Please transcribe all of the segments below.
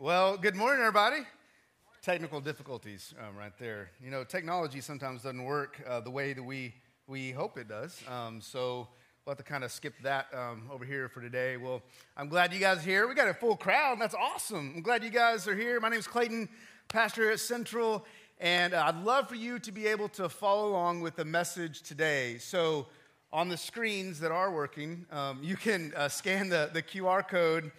Well, good morning, everybody. Technical difficulties um, right there. You know, technology sometimes doesn't work uh, the way that we, we hope it does. Um, so we'll have to kind of skip that um, over here for today. Well, I'm glad you guys are here. We got a full crowd. That's awesome. I'm glad you guys are here. My name is Clayton, pastor at Central, and uh, I'd love for you to be able to follow along with the message today. So on the screens that are working, um, you can uh, scan the, the QR code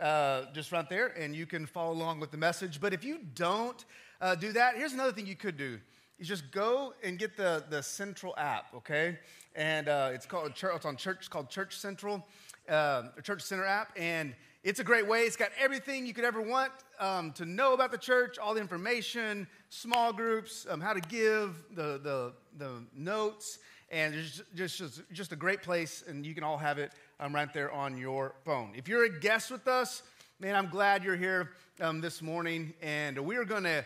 uh, just right there, and you can follow along with the message. But if you don't uh, do that, here's another thing you could do: is just go and get the the Central app, okay? And uh, it's called it's on church. It's called Church Central, uh, Church Center app, and it's a great way. It's got everything you could ever want um, to know about the church, all the information, small groups, um, how to give, the the the notes, and it's just just just a great place, and you can all have it um, right there on your phone. If you're a guest with us, man, I'm glad you're here um, this morning, and we're gonna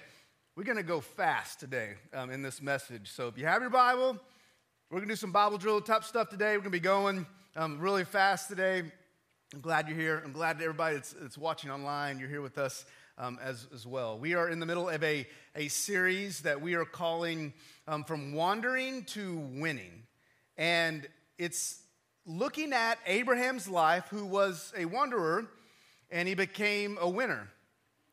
we're gonna go fast today um, in this message. So if you have your Bible, we're gonna do some Bible drill type stuff today. We're gonna be going um, really fast today. I'm glad you're here. I'm glad that everybody that's, that's watching online, you're here with us um, as, as well. We are in the middle of a, a series that we are calling um, From Wandering to Winning. And it's looking at Abraham's life, who was a wanderer, and he became a winner.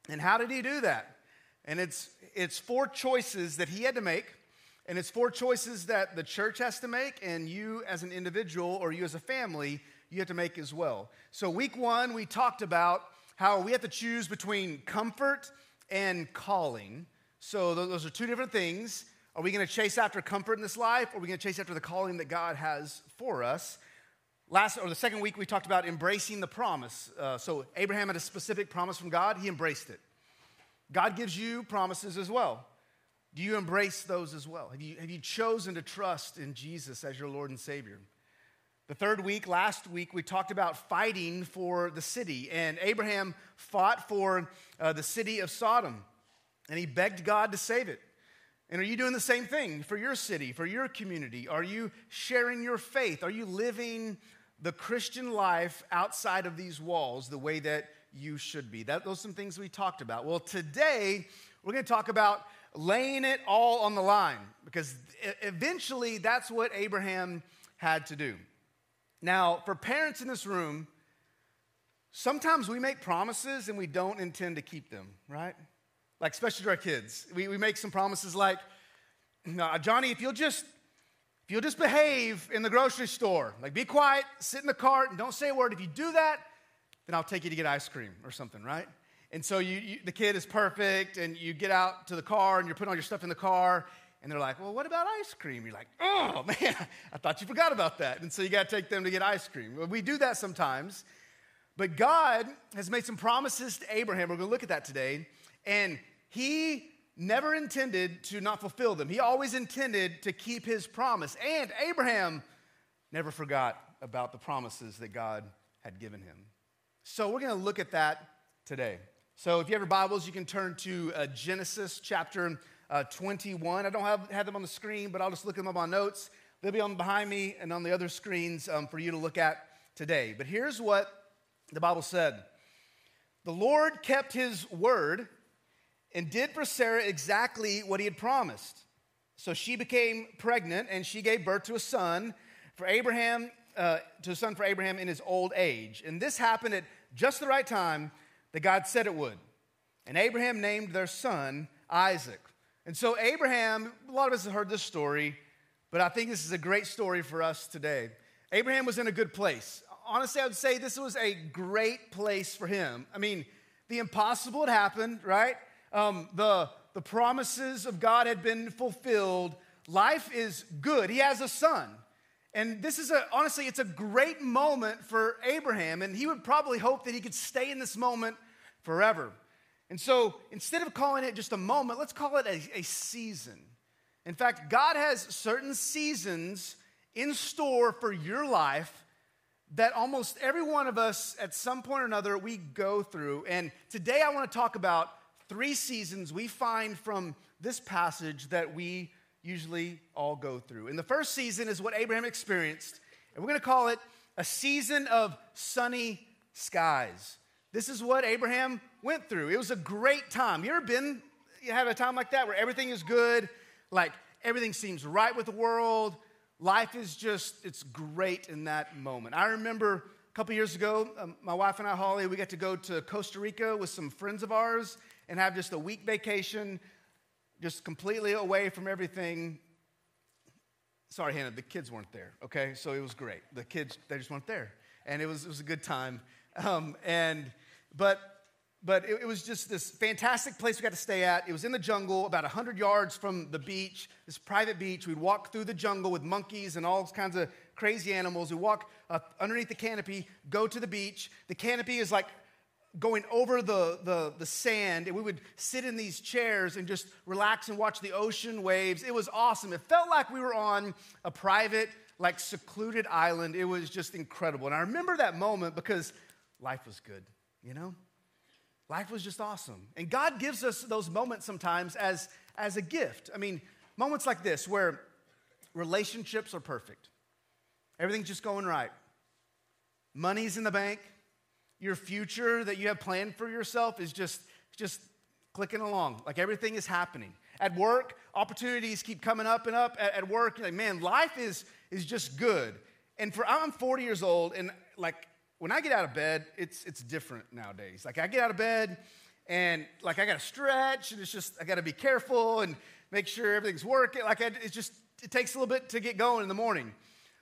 And how did he do that? And it's, it's four choices that he had to make, and it's four choices that the church has to make, and you as an individual or you as a family, you have to make as well. So, week one, we talked about how we have to choose between comfort and calling. So, those are two different things. Are we going to chase after comfort in this life, or are we going to chase after the calling that God has for us? Last or the second week, we talked about embracing the promise. Uh, so Abraham had a specific promise from God, he embraced it. God gives you promises as well. Do you embrace those as well? Have you, have you chosen to trust in Jesus as your Lord and Savior? The third week, last week, we talked about fighting for the city, and Abraham fought for uh, the city of Sodom, and he begged God to save it. And are you doing the same thing for your city, for your community? Are you sharing your faith? Are you living the Christian life outside of these walls the way that you should be. That, those are some things we talked about. Well, today we're going to talk about laying it all on the line because eventually that's what Abraham had to do. Now, for parents in this room, sometimes we make promises and we don't intend to keep them, right? Like, especially to our kids. We, we make some promises like, Johnny, if you'll just if you'll just behave in the grocery store, like be quiet, sit in the cart, and don't say a word, if you do that, then I'll take you to get ice cream or something, right? And so you, you, the kid is perfect, and you get out to the car, and you're putting all your stuff in the car, and they're like, well, what about ice cream? You're like, oh, man, I thought you forgot about that. And so you got to take them to get ice cream. Well, we do that sometimes. But God has made some promises to Abraham. We're going to look at that today. And he never intended to not fulfill them. He always intended to keep his promise. And Abraham never forgot about the promises that God had given him. So we're going to look at that today. So if you have your Bibles, you can turn to uh, Genesis chapter uh, 21. I don't have, have them on the screen, but I'll just look them up on notes. They'll be on behind me and on the other screens um, for you to look at today. But here's what the Bible said The Lord kept his word and did for Sarah exactly what he had promised. So she became pregnant and she gave birth to a son for Abraham, uh, to a son for Abraham in his old age. And this happened at just the right time that God said it would. And Abraham named their son Isaac. And so, Abraham, a lot of us have heard this story, but I think this is a great story for us today. Abraham was in a good place. Honestly, I would say this was a great place for him. I mean, the impossible had happened, right? Um, the, the promises of God had been fulfilled. Life is good. He has a son. And this is a, honestly, it's a great moment for Abraham, and he would probably hope that he could stay in this moment forever. And so instead of calling it just a moment, let's call it a, a season. In fact, God has certain seasons in store for your life that almost every one of us at some point or another we go through. And today I want to talk about three seasons we find from this passage that we usually all go through. And the first season is what Abraham experienced, and we're going to call it a season of sunny skies. This is what Abraham went through. It was a great time. You ever been, you have a time like that where everything is good, like everything seems right with the world, life is just, it's great in that moment. I remember a couple years ago, um, my wife and I, Holly, we got to go to Costa Rica with some friends of ours and have just a week vacation, just completely away from everything. Sorry, Hannah, the kids weren't there, okay? So it was great. The kids, they just weren't there. And it was, it was a good time. Um, and, but but it, it, was just this fantastic place we got to stay at. It was in the jungle, about 100 yards from the beach, this private beach. We'd walk through the jungle with monkeys and all kinds of crazy animals. We walk underneath the canopy, go to the beach. The canopy is like going over the, the, the sand, and we would sit in these chairs and just relax and watch the ocean waves. It was awesome. It felt like we were on a private, like secluded island. It was just incredible. And I remember that moment because life was good, you know? Life was just awesome. And God gives us those moments sometimes as, as a gift. I mean, moments like this where relationships are perfect, everything's just going right, money's in the bank, your future that you have planned for yourself is just, just clicking along, like everything is happening. At work, opportunities keep coming up and up. At, at work, like, man, life is, is just good. And for I'm 40 years old, and like when I get out of bed, it's, it's different nowadays. Like, I get out of bed and, like, I got to stretch, and it's just, I got to be careful and make sure everything's working. Like, I, it's just, it takes a little bit to get going in the morning.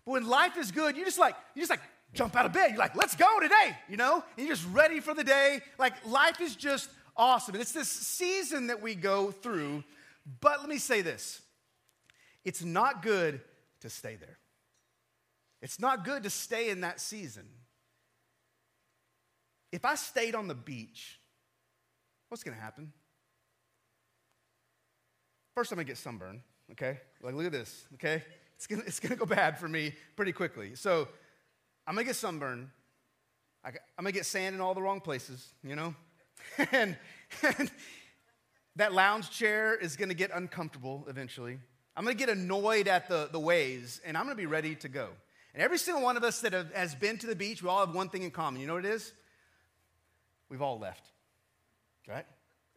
But when life is good, you just like, you just like jump out of bed. You're like, let's go today, you know? And you're just ready for the day. Like, life is just awesome. And it's this season that we go through. But let me say this it's not good to stay there. It's not good to stay in that season if I stayed on the beach, what's going to happen? First, I'm going to get sunburned, okay? Like, look at this, okay? It's gonna, it's gonna go bad for me pretty quickly. So, I'm to get sunburned. I, am to get sand in all the wrong places, you know? and, and that lounge chair is to get uncomfortable eventually. I'm to get annoyed at the, the waves, and I'm to be ready to go. And every single one of us that have, has been to the beach, we all have one thing in common. You know what it is? we've all left, right?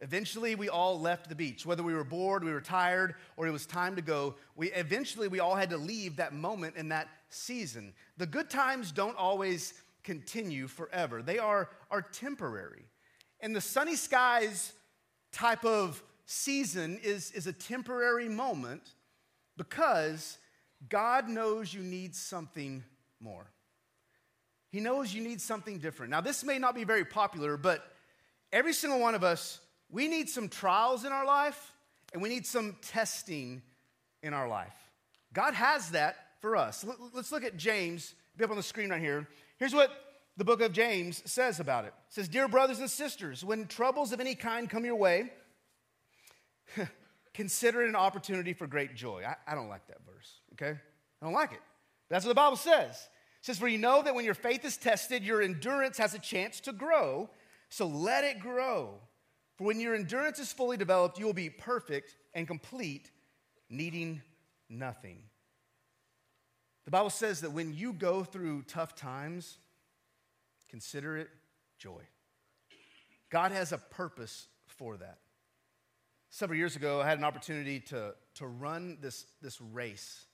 Eventually, we all left the beach. Whether we were bored, we were tired, or it was time to go, we, eventually we all had to leave that moment in that season. The good times don't always continue forever, they are, are temporary. And the sunny skies type of season is, is a temporary moment because God knows you need something more. He knows you need something different. Now, this may not be very popular, but every single one of us, we need some trials in our life and we need some testing in our life. God has that for us. Let's look at James, be up on the screen right here. Here's what the book of James says about it. It says, Dear brothers and sisters, when troubles of any kind come your way, consider it an opportunity for great joy. I, I, don't like that verse, okay? I don't like it. That's what the Bible says. It says, For you know that when your faith is tested, your endurance has a chance to grow. So let it grow. For when your endurance is fully developed, you will be perfect and complete, needing nothing. The Bible says that when you go through tough times, consider it joy. God has a purpose for that. Several years ago, I had an opportunity to, to run this, this race.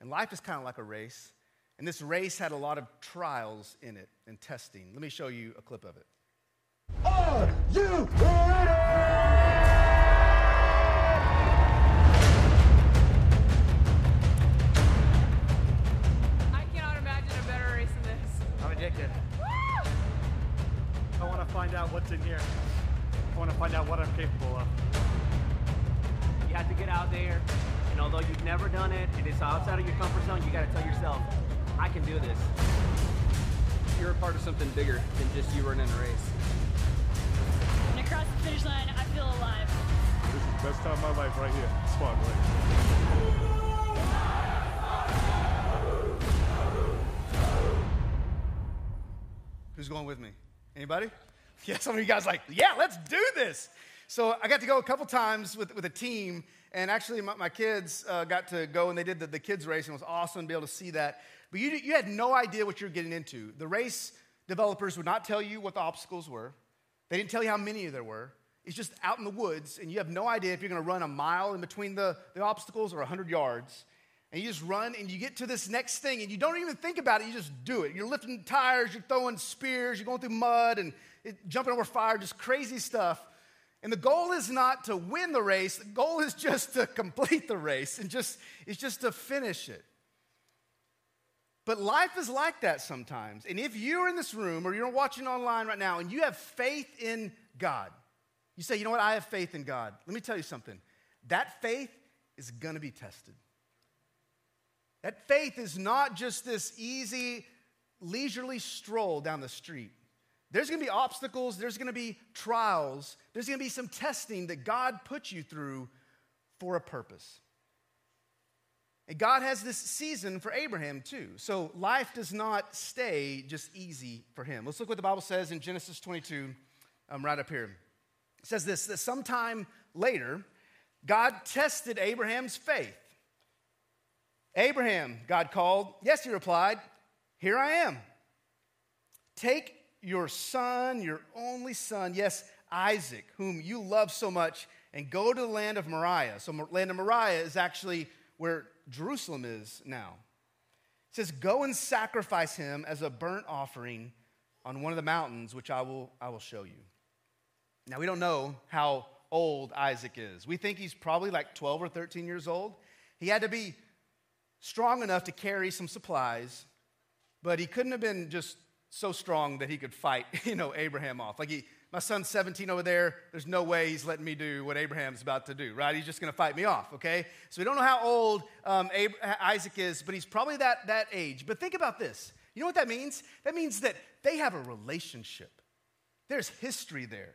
And life is kind of like a race. And this race had a lot of trials in it and testing. Let me show you a clip of it. Are you ready? To find out what's in here. I want to find out what I'm capable of. You have to get out there, and although you've never done it, and it's outside of your comfort zone, you got to tell yourself, I can do this. You're a part of something bigger than just you running a race. And across the finish line, I feel alive. This is the best time of my life right here. Spot right. Who's going with me? Anybody? Yeah, some of you guys like, yeah, let's do this. So I got to go a couple times with, with a team, and actually my, my kids uh, got to go and they did the, the kids race, and it was awesome to be able to see that. But you, you had no idea what you were getting into. The race developers would not tell you what the obstacles were. They didn't tell you how many there were. It's just out in the woods, and you have no idea if you're going to run a mile in between the, the obstacles or 100 yards. And you just run and you get to this next thing, and you don't even think about it, you just do it. You're lifting tires, you're throwing spears, you're going through mud and it, jumping over fire, just crazy stuff. And the goal is not to win the race, the goal is just to complete the race and just, it's just to finish it. But life is like that sometimes. And if you're in this room or you're watching online right now and you have faith in God, you say, you know what, I have faith in God. Let me tell you something. That faith is to be tested. That faith is not just this easy, leisurely stroll down the street. There's gonna be obstacles, there's gonna be trials, there's gonna be some testing that God puts you through for a purpose. And God has this season for Abraham too. So life does not stay just easy for him. Let's look what the Bible says in Genesis 22, um, right up here. It says this that sometime later, God tested Abraham's faith. Abraham, God called. Yes, he replied, Here I am. Take your son, your only son, yes, Isaac, whom you love so much, and go to the land of Moriah. So, land of Moriah is actually where Jerusalem is now. It says, Go and sacrifice him as a burnt offering on one of the mountains, which I will, I will show you. Now, we don't know how old Isaac is. We think he's probably like 12 or 13 years old. He had to be strong enough to carry some supplies, but he couldn't have been just so strong that he could fight, you know, Abraham off. Like he, my son's 17 over there. There's no way he's letting me do what Abraham's about to do, right? He's just going to fight me off, okay? So we don't know how old um, Isaac is, but he's probably that, that age. But think about this. You know what that means? That means that they have a relationship. There's history there.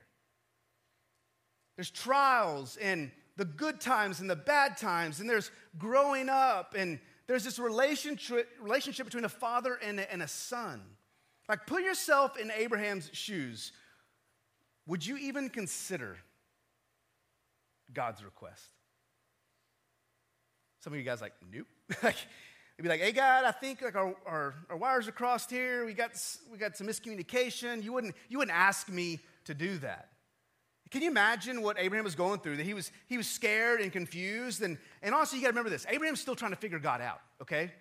There's trials and the good times and the bad times, and there's growing up and there's this relationship, relationship between a father and a, and a son. Like, put yourself in Abraham's shoes. Would you even consider God's request? Some of you guys like, nope. like, would be like, hey, God, I think like our, our, our, wires are crossed here. We got, we got some miscommunication. You wouldn't, you wouldn't ask me to do that. Can you imagine what Abraham was going through? That he was, he was scared and confused. And, and also, you got to remember this Abraham's still trying to figure God out, okay?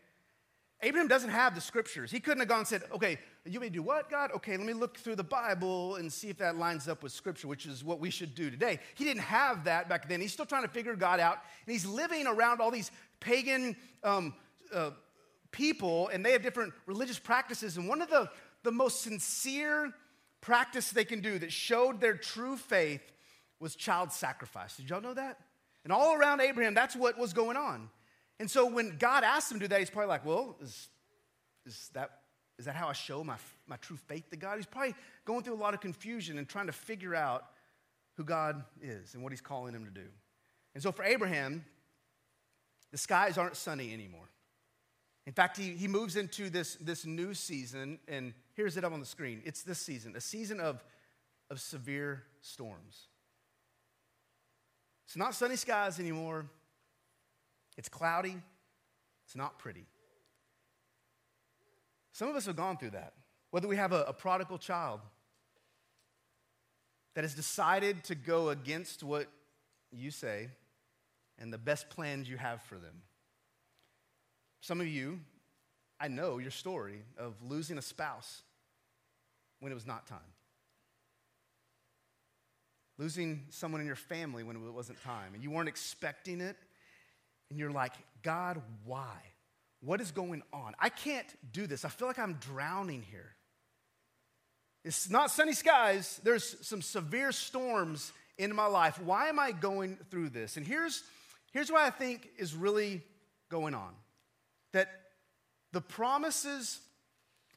Abraham doesn't have the scriptures. He couldn't have gone and said, okay, you may do what, God? Okay, let me look through the Bible and see if that lines up with scripture, which is what we should do today. He didn't have that back then. He's still trying to figure God out. And he's living around all these pagan um, uh, people, and they have different religious practices. And one of the, the most sincere practice they can do that showed their true faith was child sacrifice. Did y'all know that? And all around Abraham, that's what was going on. And so when God asked him to do that, he's probably like, well, is, is, that, is that how I show my, my true faith to God? He's probably going through a lot of confusion and trying to figure out who God is and what he's calling him to do. And so for Abraham, the skies aren't sunny anymore. In fact, he, he moves into this, this new season, and here's it up on the screen. It's this season, a season of, of severe storms. It's not sunny skies anymore. It's cloudy. It's not pretty. Some of us have gone through that. Whether we have a, a prodigal child that has decided to go against what you say and the best plans you have for them. Some of you, I know your story of losing a spouse when it was not time. Losing someone in your family when it wasn't time, and you weren't expecting it, and you're like, God, why? What is going on? I can't do this. I feel like I'm drowning here. It's not sunny skies, there's some severe storms in my life. Why am I going through this? And here's, here's what I think is really going on that the promises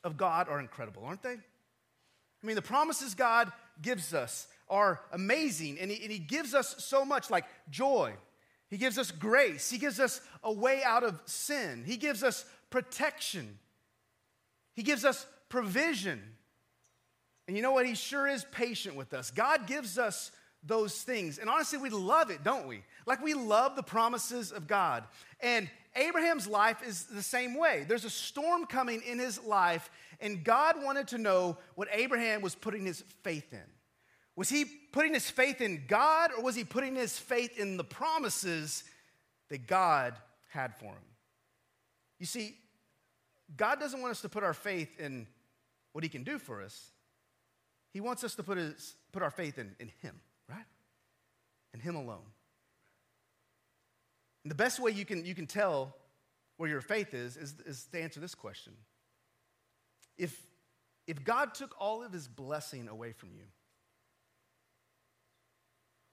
of God are incredible, aren't they? I mean, the promises God gives us are amazing, and He, and he gives us so much like joy. He gives us grace. He gives us a way out of sin. He gives us protection. He gives us provision. And you know what? He sure is patient with us. God gives us those things. And honestly, we love it, don't we? Like we love the promises of God. And Abraham's life is the same way. There's a storm coming in his life, and God wanted to know what Abraham was putting his faith in. Was he putting his faith in God or was he putting his faith in the promises that God had for him? You see, God doesn't want us to put our faith in what he can do for us. He wants us to put, his, put our faith in, in him, right? In him alone. And the best way you can, you can tell where your faith is, is, is to answer this question. If, if God took all of his blessing away from you,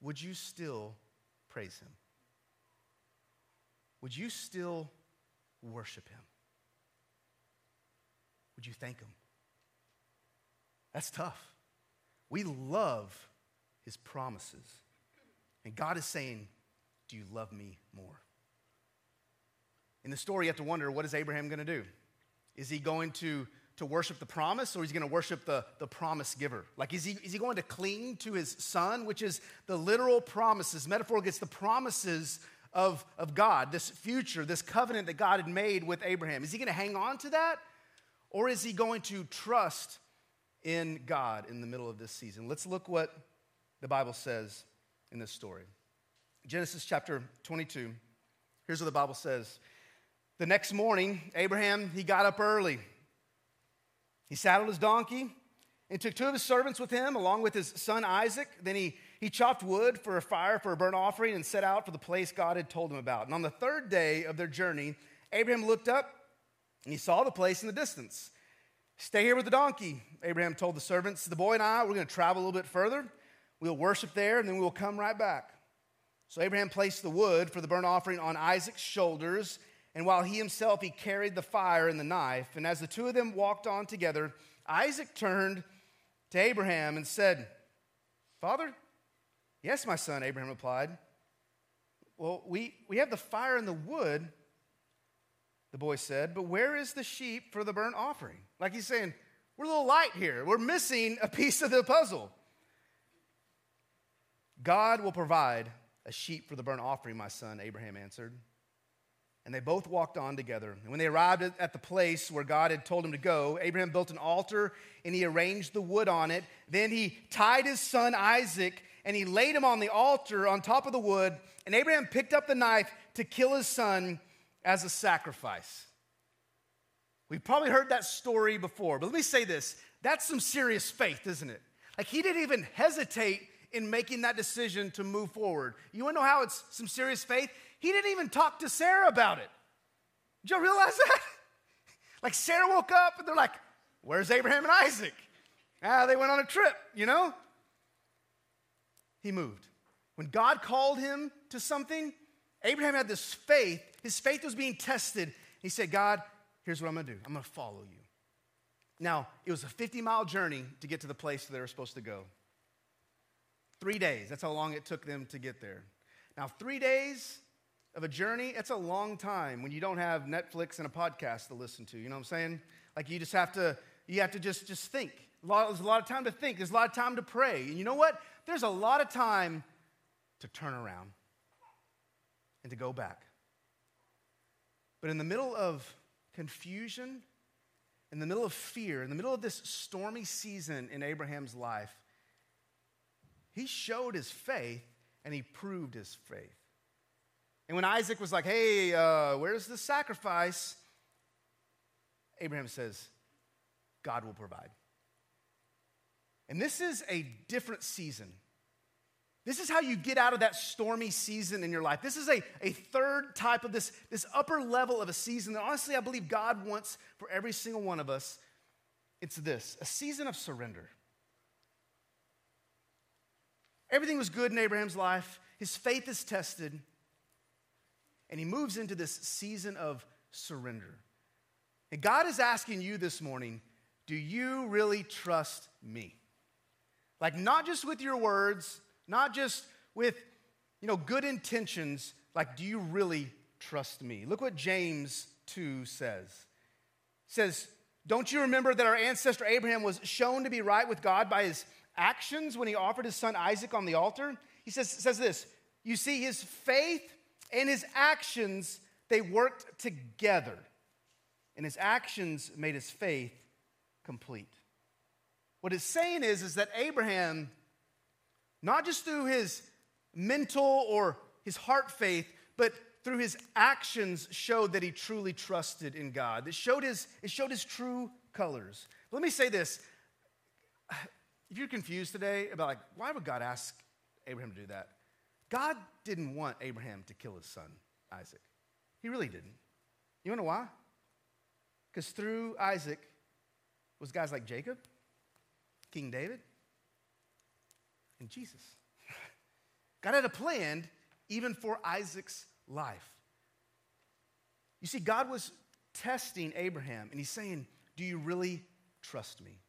would you still praise him? Would you still worship him? Would you thank him? That's tough. We love his promises. And God is saying, Do you love me more? In the story, you have to wonder what is Abraham going to do? Is he going to to worship the promise or is he going to worship the, the promise giver? Like, is he, is he going to cling to his son, which is the literal promises? Metaphor gets the promises of, of God, this future, this covenant that God had made with Abraham. Is he going to hang on to that or is he going to trust in God in the middle of this season? Let's look what the Bible says in this story. Genesis chapter 22. Here's what the Bible says. The next morning, Abraham, he got up early he saddled his donkey and took two of his servants with him, along with his son Isaac. Then he, he chopped wood for a fire for a burnt offering and set out for the place God had told him about. And on the third day of their journey, Abraham looked up and he saw the place in the distance. Stay here with the donkey, Abraham told the servants. The boy and I, we're going to travel a little bit further. We'll worship there and then we will come right back. So Abraham placed the wood for the burnt offering on Isaac's shoulders and while he himself he carried the fire and the knife. And as the two of them walked on together isaac turned to abraham and said father? Yes my son abraham replied. Well we, we have the fire and the wood the boy said but where is the sheep for the burnt offering? Like he's saying we're a little light here. We're missing a piece of the puzzle. God will provide a sheep for the burnt offering my son abraham answered and they both walked on together. And when they arrived at the place where God had told him to go, Abraham built an altar and he arranged the wood on it. Then he tied his son Isaac and he laid him on the altar on top of the wood. And Abraham picked up the knife to kill his son as a sacrifice. We've probably heard that story before, but let me say this that's some serious faith, isn't it? Like he didn't even hesitate in making that decision to move forward. You wanna know how it's some serious faith? He didn't even talk to Sarah about it. Did you realize that? like Sarah woke up and they're like, Where's Abraham and Isaac? Ah, they went on a trip, you know? He moved. When God called him to something, Abraham had this faith. His faith was being tested. He said, God, here's what I'm gonna do I'm gonna follow you. Now, it was a 50 mile journey to get to the place they were supposed to go. Three days, that's how long it took them to get there. Now, three days of a journey, it's a long time when you don't have Netflix and a podcast to listen to. You know what I'm saying? Like you just have to, you have to just, just think. There's a lot of time to think. There's a lot of time to pray. And you know what? There's a lot of time to turn around and to go back. But in the middle of confusion, in the middle of fear, in the middle of this stormy season in Abraham's life, he showed his faith and he proved his faith. And when Isaac was like, hey, uh, where's the sacrifice? Abraham says, God will provide. And this is a different season. This is how you get out of that stormy season in your life. This is a, a third type of this, this upper level of a season that honestly I believe God wants for every single one of us. It's this a season of surrender. Everything was good in Abraham's life, his faith is tested and he moves into this season of surrender. And God is asking you this morning do you really trust me? Like, not just with your words, not just with, you know, good intentions. Like, do you really trust me? Look what James 2 says. It says, Don't you remember that our ancestor Abraham was shown to be right with God by his actions when he offered his son Isaac on the altar? He says, says this You see, his faith and his actions, they worked together. And his actions made his faith complete. What it's saying is, is that Abraham, not just through his mental or his heart faith, but through his actions showed that he truly trusted in God. It showed his, it showed his true colors. Let me say this. If you're confused today about like, why would God ask Abraham to do that? God didn't want Abraham to kill his son, Isaac. He really didn't. You wanna know why? Because through Isaac was guys like Jacob, King David, and Jesus. God had a plan even for Isaac's life. You see, God was testing Abraham, and he's saying, Do you really trust me?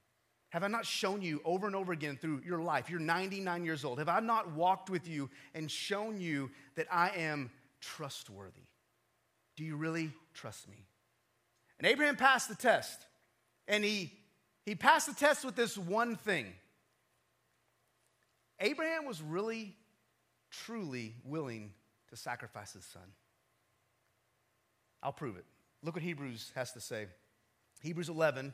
Have I not shown you over and over again through your life? You're 99 years old. Have I not walked with you and shown you that I am trustworthy? Do you really trust me? And Abraham passed the test. And he, he passed the test with this one thing Abraham was really, truly willing to sacrifice his son. I'll prove it. Look what Hebrews has to say. Hebrews 11.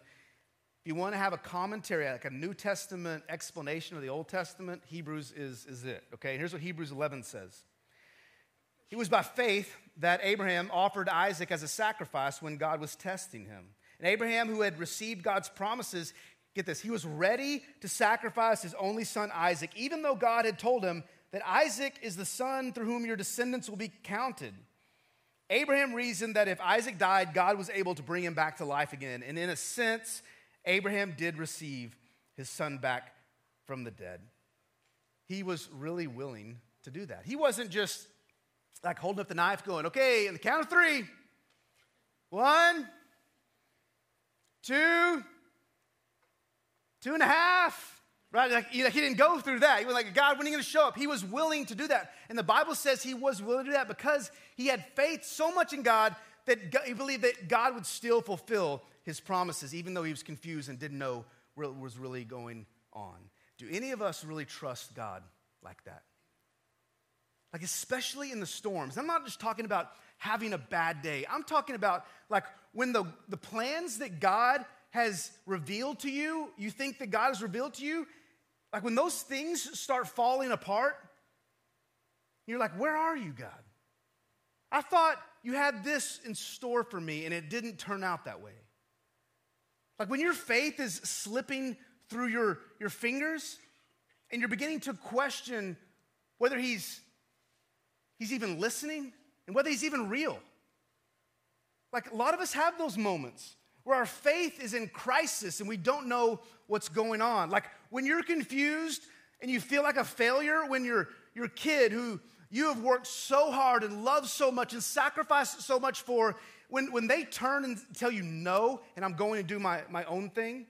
If you want to have a commentary, like a New Testament explanation of the Old Testament, Hebrews is, is it. Okay, here's what Hebrews 11 says. It was by faith that Abraham offered Isaac as a sacrifice when God was testing him. And Abraham, who had received God's promises, get this, he was ready to sacrifice his only son Isaac, even though God had told him that Isaac is the son through whom your descendants will be counted. Abraham reasoned that if Isaac died, God was able to bring him back to life again. And in a sense, Abraham did receive his son back from the dead. He was really willing to do that. He wasn't just like holding up the knife, going, okay, in the count of three. One, two, two and a half. Right? Like, he, didn't go through that. He was like, God, when are you going to show up? He was willing to do that. And the Bible says he was willing to do that because he had faith so much in God that God, he believed that God would still fulfill his promises, even though he was confused and didn't know what was really going on. Do any of us really trust God like that? Like, especially in the storms. I'm not just talking about having a bad day. I'm talking about like when the, the plans that God has revealed to you, you think that God has revealed to you, like when those things start falling apart, you're like, where are you, God? I thought you had this in store for me and it didn't turn out that way. Like when your faith is slipping through your, your fingers and you're beginning to question whether he's, he's even listening and whether he's even real. Like a lot of us have those moments where our faith is in crisis and we don't know what's going on. Like when you're confused and you feel like a failure when your your kid who you have worked so hard and loved so much and sacrificed so much for, when, when they turn and tell you no, and I'm going to do my, my own thing,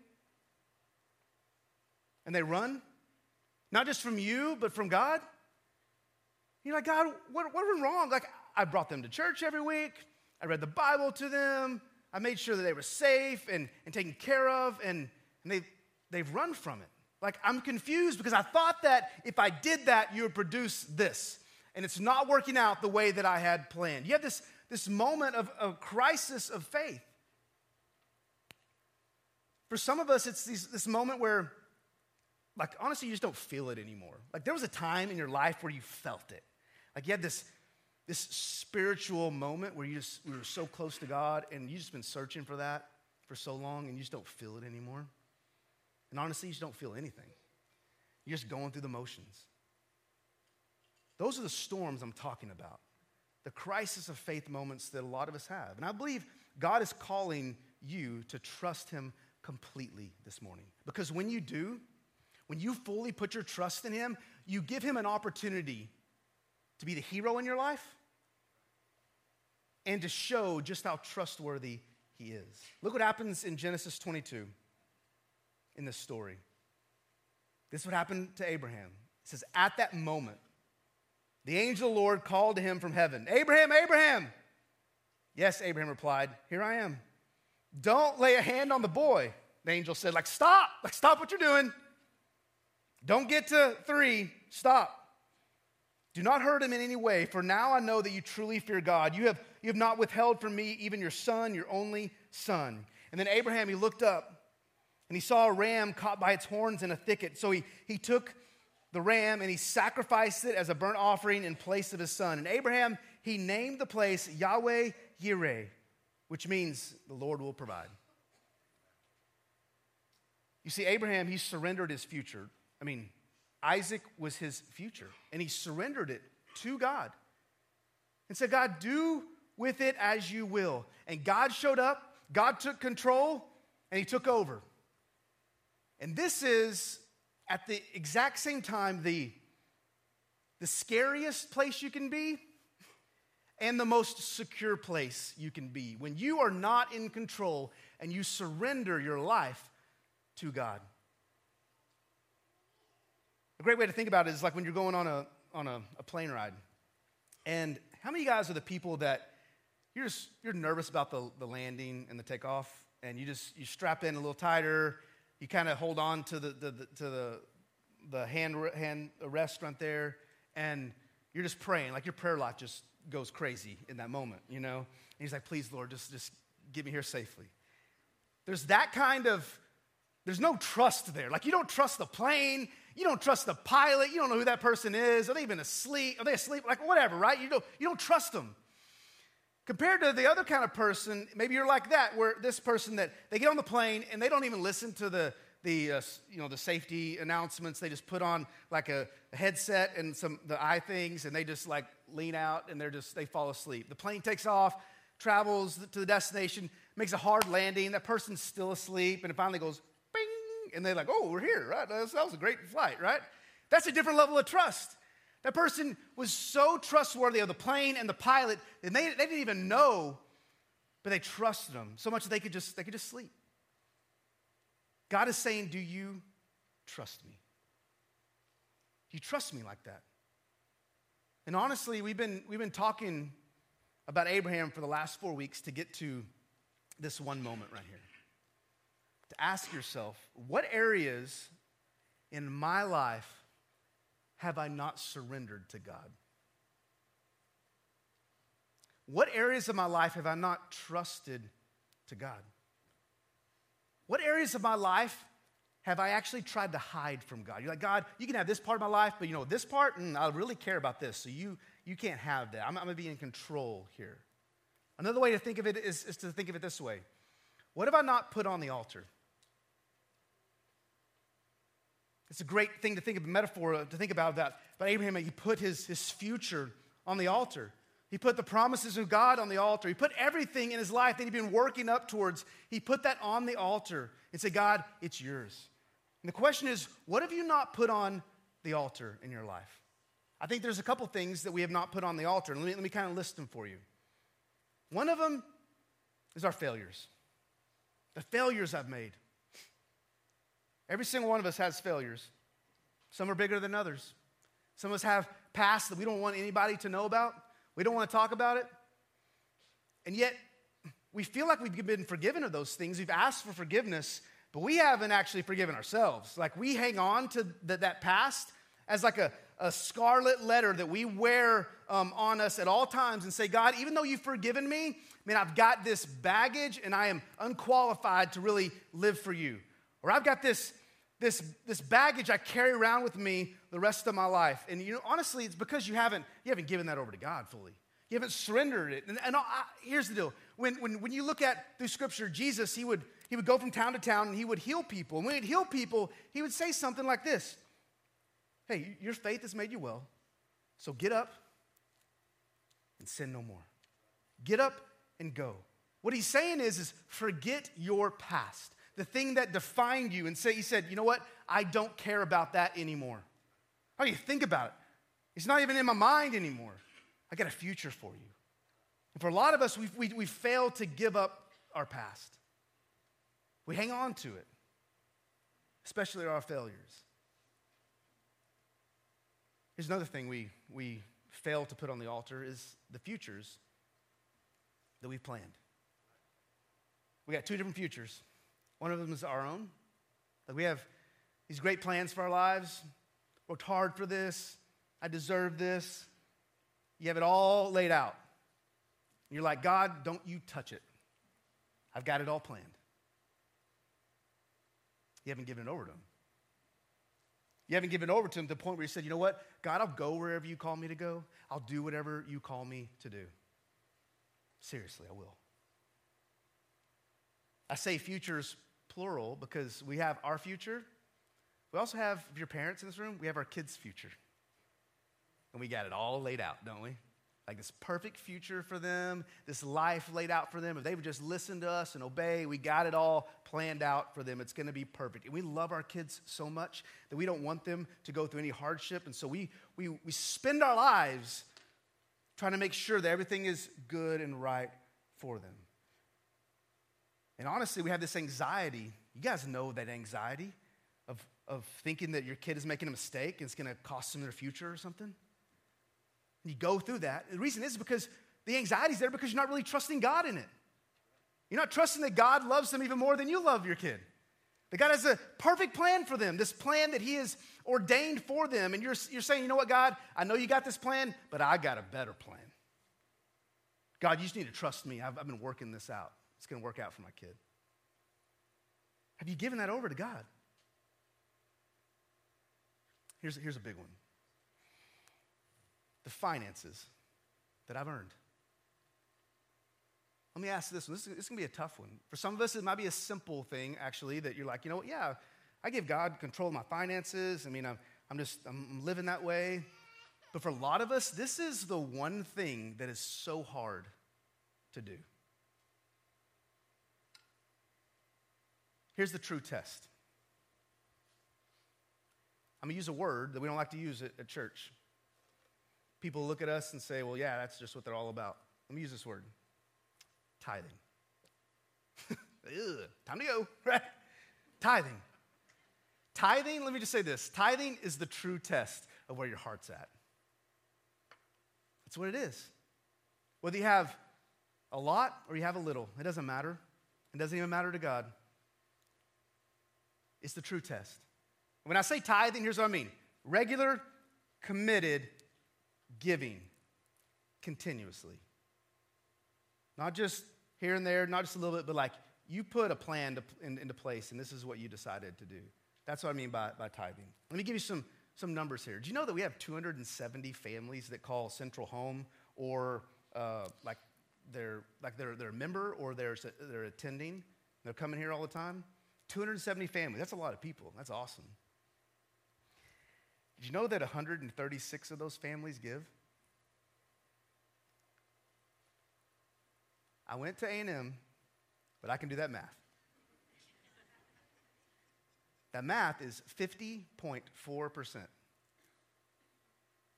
and they run, not just from you, but from God, you're like, God, what, what went wrong? Like, I brought them to church every week, I read the Bible to them, I made sure that they were safe and, and taken care of, and, and they, they've run from it. Like, I'm confused because I thought that if I did that, you would produce this. And it's not working out the way that I had planned. You have this, this moment of a crisis of faith. For some of us, it's these, this moment where, like, honestly, you just don't feel it anymore. Like, there was a time in your life where you felt it. Like, you had this, this spiritual moment where you just we were so close to God and you just been searching for that for so long and you just don't feel it anymore. And honestly, you just don't feel anything. You're just going through the motions. Those are the storms I'm talking about. The crisis of faith moments that a lot of us have. And I believe God is calling you to trust Him completely this morning. Because when you do, when you fully put your trust in Him, you give Him an opportunity to be the hero in your life and to show just how trustworthy He is. Look what happens in Genesis 22 in this story. This is what happened to Abraham. It says, At that moment, the angel of the Lord called to him from heaven, Abraham, Abraham. Yes, Abraham replied, Here I am. Don't lay a hand on the boy. The angel said, like, stop, like, stop what you're doing. Don't get to three, stop. Do not hurt him in any way, for now I know that you truly fear God. You have, you have not withheld from me even your son, your only son. And then Abraham, he looked up and he saw a ram caught by its horns in a thicket. So he, he took the ram and he sacrificed it as a burnt offering in place of his son. And Abraham, he named the place Yahweh Yireh, which means the Lord will provide. You see, Abraham, he surrendered his future. I mean, Isaac was his future, and he surrendered it to God and said, God, do with it as you will. And God showed up, God took control, and he took over. And this is at the exact same time the, the scariest place you can be and the most secure place you can be when you are not in control and you surrender your life to God. A great way to think about it is like when you're going on a, on a, a plane ride. And how many guys are the people that you're just you're nervous about the, the landing and the takeoff, and you just you strap in a little tighter, you kind of hold on to the, the, the, to the the hand hand restaurant there, and you're just praying like your prayer life just goes crazy in that moment, you know. And he's like, "Please, Lord, just just get me here safely." There's that kind of there's no trust there. Like you don't trust the plane, you don't trust the pilot, you don't know who that person is. Are they even asleep? Are they asleep? Like whatever, right? You don't you don't trust them. Compared to the other kind of person, maybe you're like that, where this person that they get on the plane and they don't even listen to the the uh, you know the safety announcements. They just put on like a, a headset and some the eye things, and they just like lean out and they're just they fall asleep. The plane takes off, travels to the destination, makes a hard landing. That person's still asleep, and it finally goes bing, and they're like, "Oh, we're here, right? That was a great flight, right?" That's a different level of trust. That person was so trustworthy of the plane and the pilot, and they, they didn't even know, but they trusted them so much that they could just they could just sleep. God is saying, Do you trust me? Do you trust me like that? And honestly, we've been, we've been talking about Abraham for the last four weeks to get to this one moment right here. To ask yourself, what areas in my life have I not surrendered to God? What areas of my life have I not trusted to God? What areas of my life have I actually tried to hide from God? You're like, God, you can have this part of my life, but you know, this part, mm, I really care about this, so you, you can't have that. I'm, I'm gonna be in control here. Another way to think of it is, is to think of it this way What have I not put on the altar? It's a great thing to think of, a metaphor to think about that. But Abraham, he put his, his future on the altar. He put the promises of God on the altar. He put everything in his life that he'd been working up towards, he put that on the altar and said, God, it's yours. And the question is, what have you not put on the altar in your life? I think there's a couple things that we have not put on the altar. Let me, let me kind of list them for you. One of them is our failures, the failures I've made. Every single one of us has failures. Some are bigger than others. Some of us have past that we don't want anybody to know about. We don't want to talk about it. And yet, we feel like we've been forgiven of those things. We've asked for forgiveness, but we haven't actually forgiven ourselves. Like we hang on to the, that past as like a, a scarlet letter that we wear um, on us at all times and say, God, even though you've forgiven me, man, I've got this baggage and I am unqualified to really live for you. Or I've got this this, this baggage I carry around with me the rest of my life. And you know, honestly, it's because you haven't, you haven't given that over to God fully. You haven't surrendered it. And, and I, here's the deal. When, when, when you look at through scripture, Jesus, he would, he would go from town to town and he would heal people. And when he'd heal people, he would say something like this Hey, your faith has made you well. So get up and sin no more. Get up and go. What he's saying is, is forget your past the thing that defined you, and say, He said, You know what? I don't care about that anymore. How do you think about it? It's not even in my mind anymore. I got a future for you. And for a lot of us, we've, we, we failed to give up our past. We hang on to it, especially our failures. Here's another thing we, we fail to put on the altar is the futures that we've planned. We got two different futures. One of them is our own. Like we have these great plans for our lives, worked hard for this, I deserve this. You have it all laid out. And you're like, God, don't you touch it. I've got it all planned. You haven't given it over to Him. You haven't given over to Him to the point where you said, you know what? God, I'll go wherever you call me to go. I'll do whatever you call me to do. Seriously, I will. I say futures plural because we have our future. We also have, your parents in this room, we have our kids' future. And we got it all laid out, don't we? Like this perfect future for them, this life laid out for them. If they would just listen to us and obey, we got it all planned out for them. It's going to be perfect. And we love our kids so much that we don't want them to go through any hardship. And so we, we, we spend our lives trying to make sure that everything is good and right for them. And honestly, we have this anxiety. You guys know that anxiety of, of thinking that your kid is making a mistake and it's going to cost them their future or something. And You go through that. The reason is because the anxiety is there because you're not really trusting God in it. You're not trusting that God loves them even more than you love your kid. That God has a perfect plan for them, this plan that He has ordained for them. And you're, you're saying, you know what, God, I know you got this plan, but I got a better plan. God, you just need to trust me. I've, I've been working this out. It's going to work out for my kid. Have you given that over to God? Here's, here's a big one the finances that I've earned. Let me ask this one. This is, is going to be a tough one. For some of us, it might be a simple thing, actually, that you're like, you know what, yeah, I give God control of my finances. I mean, I'm, I'm just, I'm living that way. But for a lot of us, this is the one thing that is so hard to do. Here's the true test. I'm going to use a word that we don't like to use at, church people look at us and say, well, yeah, that's just what they're all about. Let me use this word tithing. Ugh, time to go, right? Tithing. Tithing, let me just say this tithing is the true test of where your heart's at. That's what it is. Whether you have a lot or you have a little, it doesn't matter. It doesn't even matter to God. It's the true test. When I say tithing, here's what I mean regular, committed giving continuously. Not just here and there, not just a little bit, but like you put a plan to, in, into place and this is what you decided to do. That's what I mean by, by tithing. Let me give you some, some numbers here. Do you know that we have 270 families that call Central home or uh, like they're, like they're, they're a member or they're, they're attending? They're coming here all the time? 270 families. That's a lot of people. That's awesome. Did you know that 136 of those families give? I went to A&M, but I can do that math. That math is 50.4%.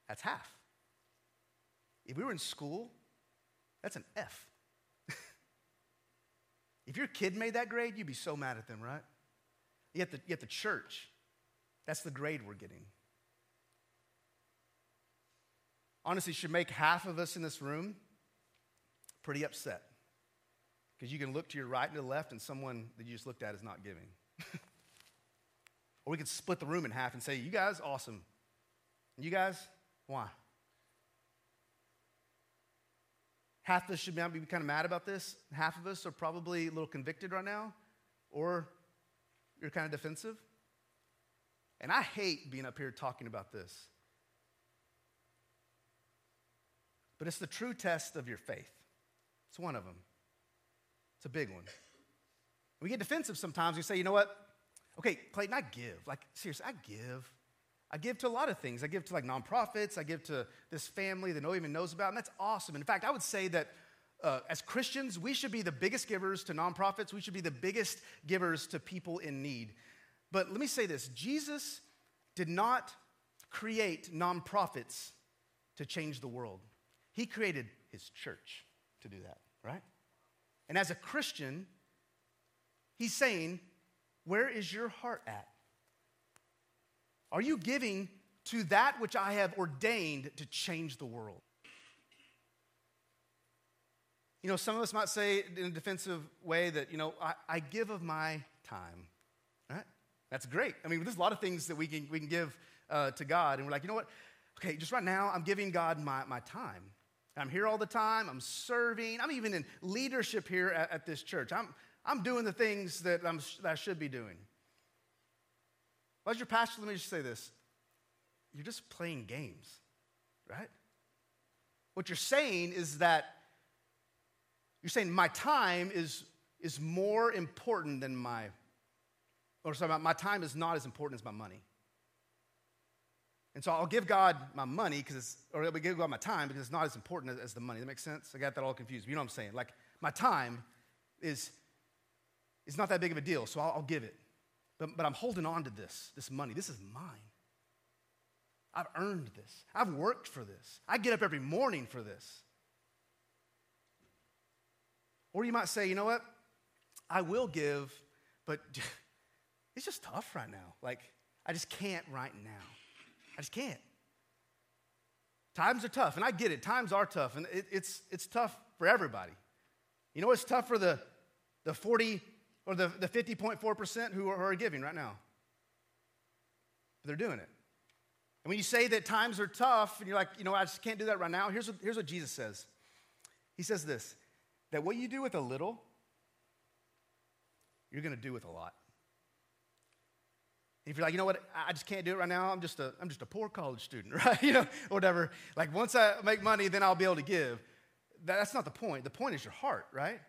That's half. If we were in school, that's an F. if your kid made that grade, you'd be so mad at them, right? Yet the, yet the church, that's the grade we're getting honestly should make half of us in this room pretty upset. Because you can look to your right and to the left, and someone that you just looked at is not giving. or we could split the room in half and say, You guys, awesome. You guys, why? Half of us should be kind of mad about this. Half of us are probably a little convicted right now, or you're kind of defensive. And I hate being up here talking about this But it's the true test of your faith. It's one of them. It's a big one. We get defensive sometimes. We say, you know what? Okay, Clayton, I give. Like, seriously, I give. I give to a lot of things. I give to like nonprofits. I give to this family that no one even knows about, and that's awesome. in fact, I would say that uh, as Christians, we should be the biggest givers to nonprofits. We should be the biggest givers to people in need. But let me say this Jesus did not create nonprofits to change the world. He created his church to do that, right? And as a Christian, he's saying, Where is your heart at? Are you giving to that which I have ordained to change the world? You know, some of us might say in a defensive way that, you know, I, I give of my time, right? That's great. I mean, there's a lot of things that we can, we can give uh, to God, and we're like, you know what? Okay, just right now, I'm giving God my, my time. I'm here all the time. I'm serving. I'm even in leadership here at, at this church. I'm, I'm doing the things that, I'm, that I should be doing. Well, as your pastor, let me just say this. you're just playing games, right? What you're saying is that you're saying my time is, is more important than my, or sorry, my time is not as important as my money. And so I'll give God my money because it's, or I'll give God my time because it's not as important as, as the money. That makes sense? I got that all confused. You know what I'm saying? Like my time is, is not that big of a deal, so I'll, I'll give it. But, but I'm holding on to this, this money. This is mine. I've earned this. I've worked for this. I get up every morning for this. Or you might say, you know what? I will give, but it's just tough right now. Like, I just can't right now. I just can't. Times are tough, and I get it. Times are tough, and it, it's, it's tough for everybody. You know what's tough for the, the 40 or the, the 50.4% who are, who are giving right now? They're doing it. And when you say that times are tough, and you're like, you know, I just can't do that right now, here's what, here's what Jesus says He says this that what you do with a little, you're going to do with a lot. If you're like, you know what, I just can't do it right now. I'm just a, I'm just a poor college student, right? You know, or whatever. Like once I make money, then I'll be able to give. That's not the point. The point is your heart, right?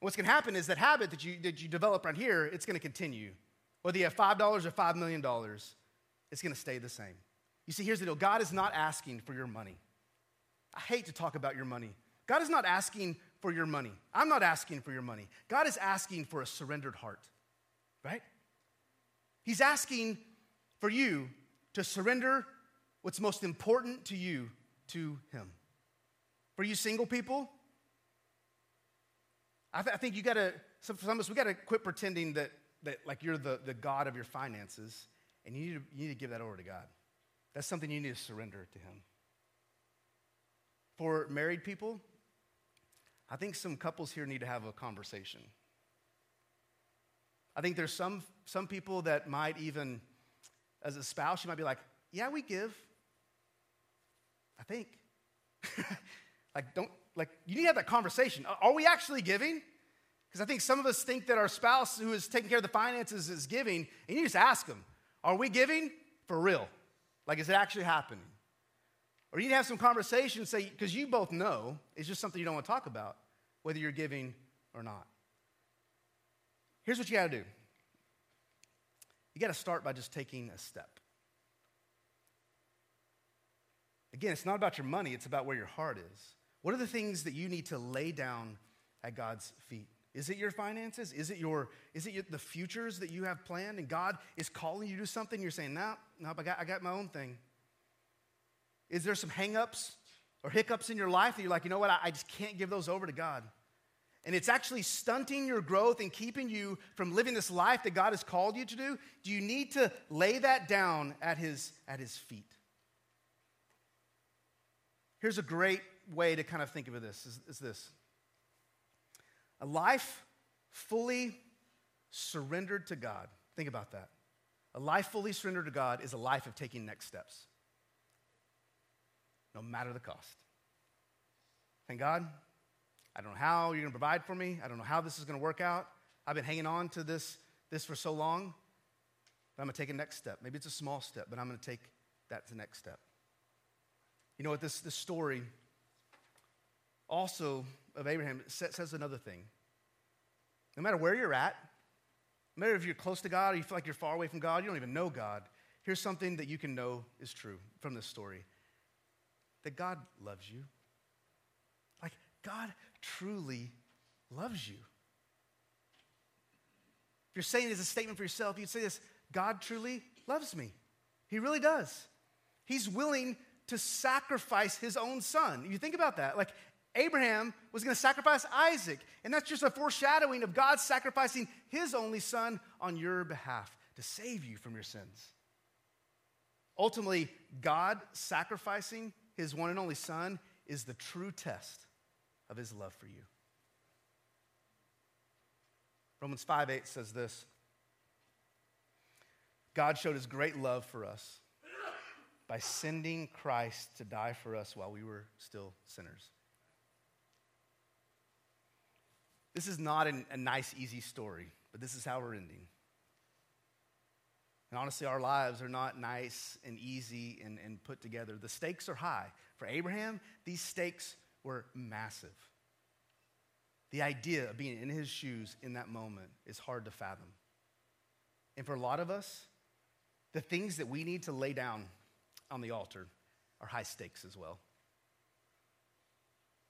What's going to happen is that habit that you, that you develop right here, it's going to continue. Whether you have $5 or $5 million, it's going to stay the same. You see, here's the deal God is not asking for your money. I hate to talk about your money. God is not asking for your money. I'm not asking for your money. God is asking for a surrendered heart, right? He's asking for you to surrender what's most important to you to Him. For you single people, I, th- I think you gotta, some, some of us, we gotta quit pretending that, that like you're the, the God of your finances, and you need, to, you need to give that over to God. That's something you need to surrender to Him. For married people, I think some couples here need to have a conversation. I think there's some, some people that might even, as a spouse, you might be like, yeah, we give. I think. like, don't, like, you need to have that conversation. Are we actually giving? Because I think some of us think that our spouse who is taking care of the finances is giving, and you just ask them, are we giving for real? Like, is it actually happening? Or you need to have some conversation, say, because you both know it's just something you don't want to talk about, whether you're giving or not. Here's what you got to do you got to start by just taking a step. Again, it's not about your money, it's about where your heart is. What are the things that you need to lay down at God's feet? Is it your finances? Is it your is it your, the futures that you have planned and God is calling you to something you're saying, "No, no, I got I got my own thing." Is there some hangups or hiccups in your life that you're like, "You know what? I, I just can't give those over to God." And it's actually stunting your growth and keeping you from living this life that God has called you to do. Do you need to lay that down at his at his feet? Here's a great way to kind of think of this is, is this. A life fully surrendered to God. Think about that. A life fully surrendered to God is a life of taking next steps, no matter the cost. Thank God. I don't know how you're going to provide for me. I don't know how this is going to work out. I've been hanging on to this, this for so long, but I'm going to take a next step. Maybe it's a small step, but I'm going to take that to the next step. You know what? This, this story also of Abraham says another thing. No matter where you're at, no matter if you're close to God or you feel like you're far away from God, you don't even know God, here's something that you can know is true from this story that God loves you. Like, God truly loves you. If you're saying it as a statement for yourself, you'd say this God truly loves me. He really does. He's willing to sacrifice his own son. You think about that. Like, Abraham was going to sacrifice Isaac, and that's just a foreshadowing of God sacrificing his only son on your behalf to save you from your sins. Ultimately, God sacrificing his one and only son is the true test of his love for you. Romans 5 8 says this God showed his great love for us by sending Christ to die for us while we were still sinners. This is not an, a nice, easy story, but this is how we're ending. And honestly, our lives are not nice and easy and, and put together. The stakes are high. For Abraham, these stakes were massive. The idea of being in his shoes in that moment is hard to fathom. And for a lot of us, the things that we need to lay down on the altar are high stakes as well.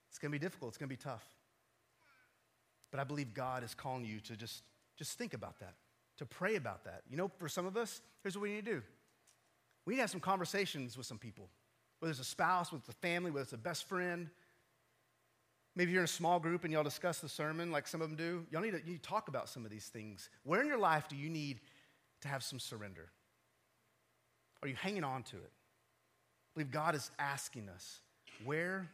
It's going to be difficult, it's going to be tough. But I believe God is calling you to just, just think about that, to pray about that. You know, for some of us, here's what we need to do we need to have some conversations with some people, whether it's a spouse, whether it's a family, whether it's a best friend. Maybe you're in a small group and y'all discuss the sermon like some of them do. Y'all need to, need to talk about some of these things. Where in your life do you need to have some surrender? Are you hanging on to it? I believe God is asking us, where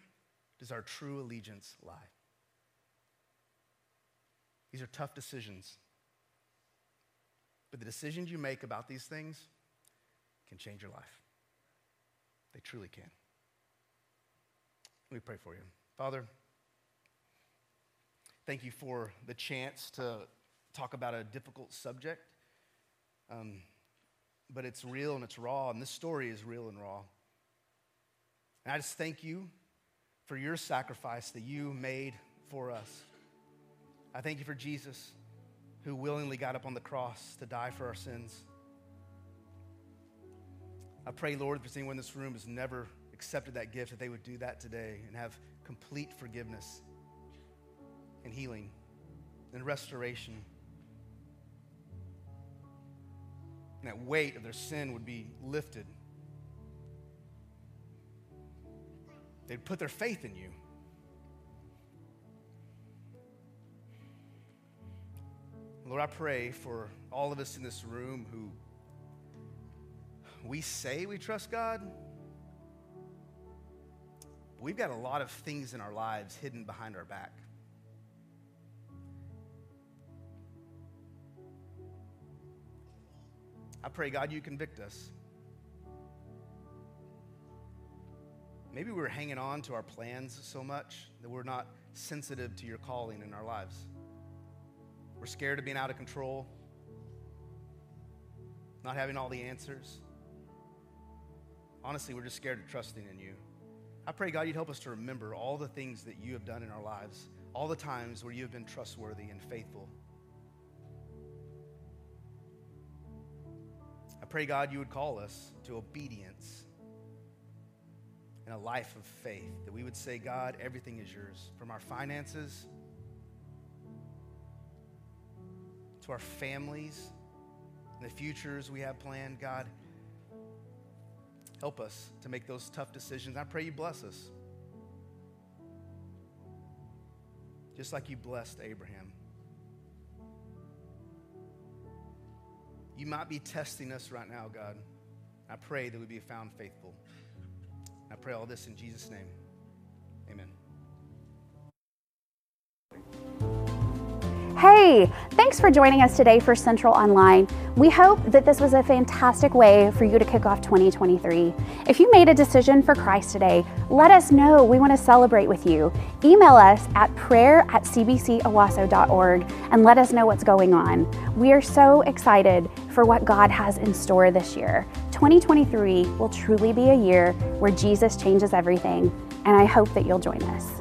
does our true allegiance lie? These are tough decisions. But the decisions you make about these things can change your life. They truly can. Let me pray for you. Father, thank you for the chance to talk about a difficult subject. Um, but it's real and it's raw, and this story is real and raw. And I just thank you for your sacrifice that you made for us. I thank you for Jesus, who willingly got up on the cross to die for our sins. I pray, Lord, if there's anyone in this room who's never accepted that gift, that they would do that today and have complete forgiveness and healing and restoration. And that weight of their sin would be lifted. They'd put their faith in you. Lord, I pray for all of us in this room who we say we trust God. But we've got a lot of things in our lives hidden behind our back. I pray, God, you convict us. Maybe we're hanging on to our plans so much that we're not sensitive to your calling in our lives. We're scared of being out of control, not having all the answers. Honestly, we're just scared of trusting in you. I pray, God, you'd help us to remember all the things that you have done in our lives, all the times where you have been trustworthy and faithful. I pray, God, you would call us to obedience and a life of faith, that we would say, God, everything is yours, from our finances to our families and the futures we have planned. God, help us to make those tough decisions. I pray you bless us. Just like you blessed Abraham. You might be testing us right now, God. I pray that we be found faithful. I pray all this in Jesus' name. Amen. Hey, thanks for joining us today for Central Online. We hope that this was a fantastic way for you to kick off 2023. If you made a decision for Christ today, let us know. We want to celebrate with you. Email us at prayer at cbcowasso.org and let us know what's going on. We are so excited for what God has in store this year. 2023 will truly be a year where Jesus changes everything, and I hope that you'll join us.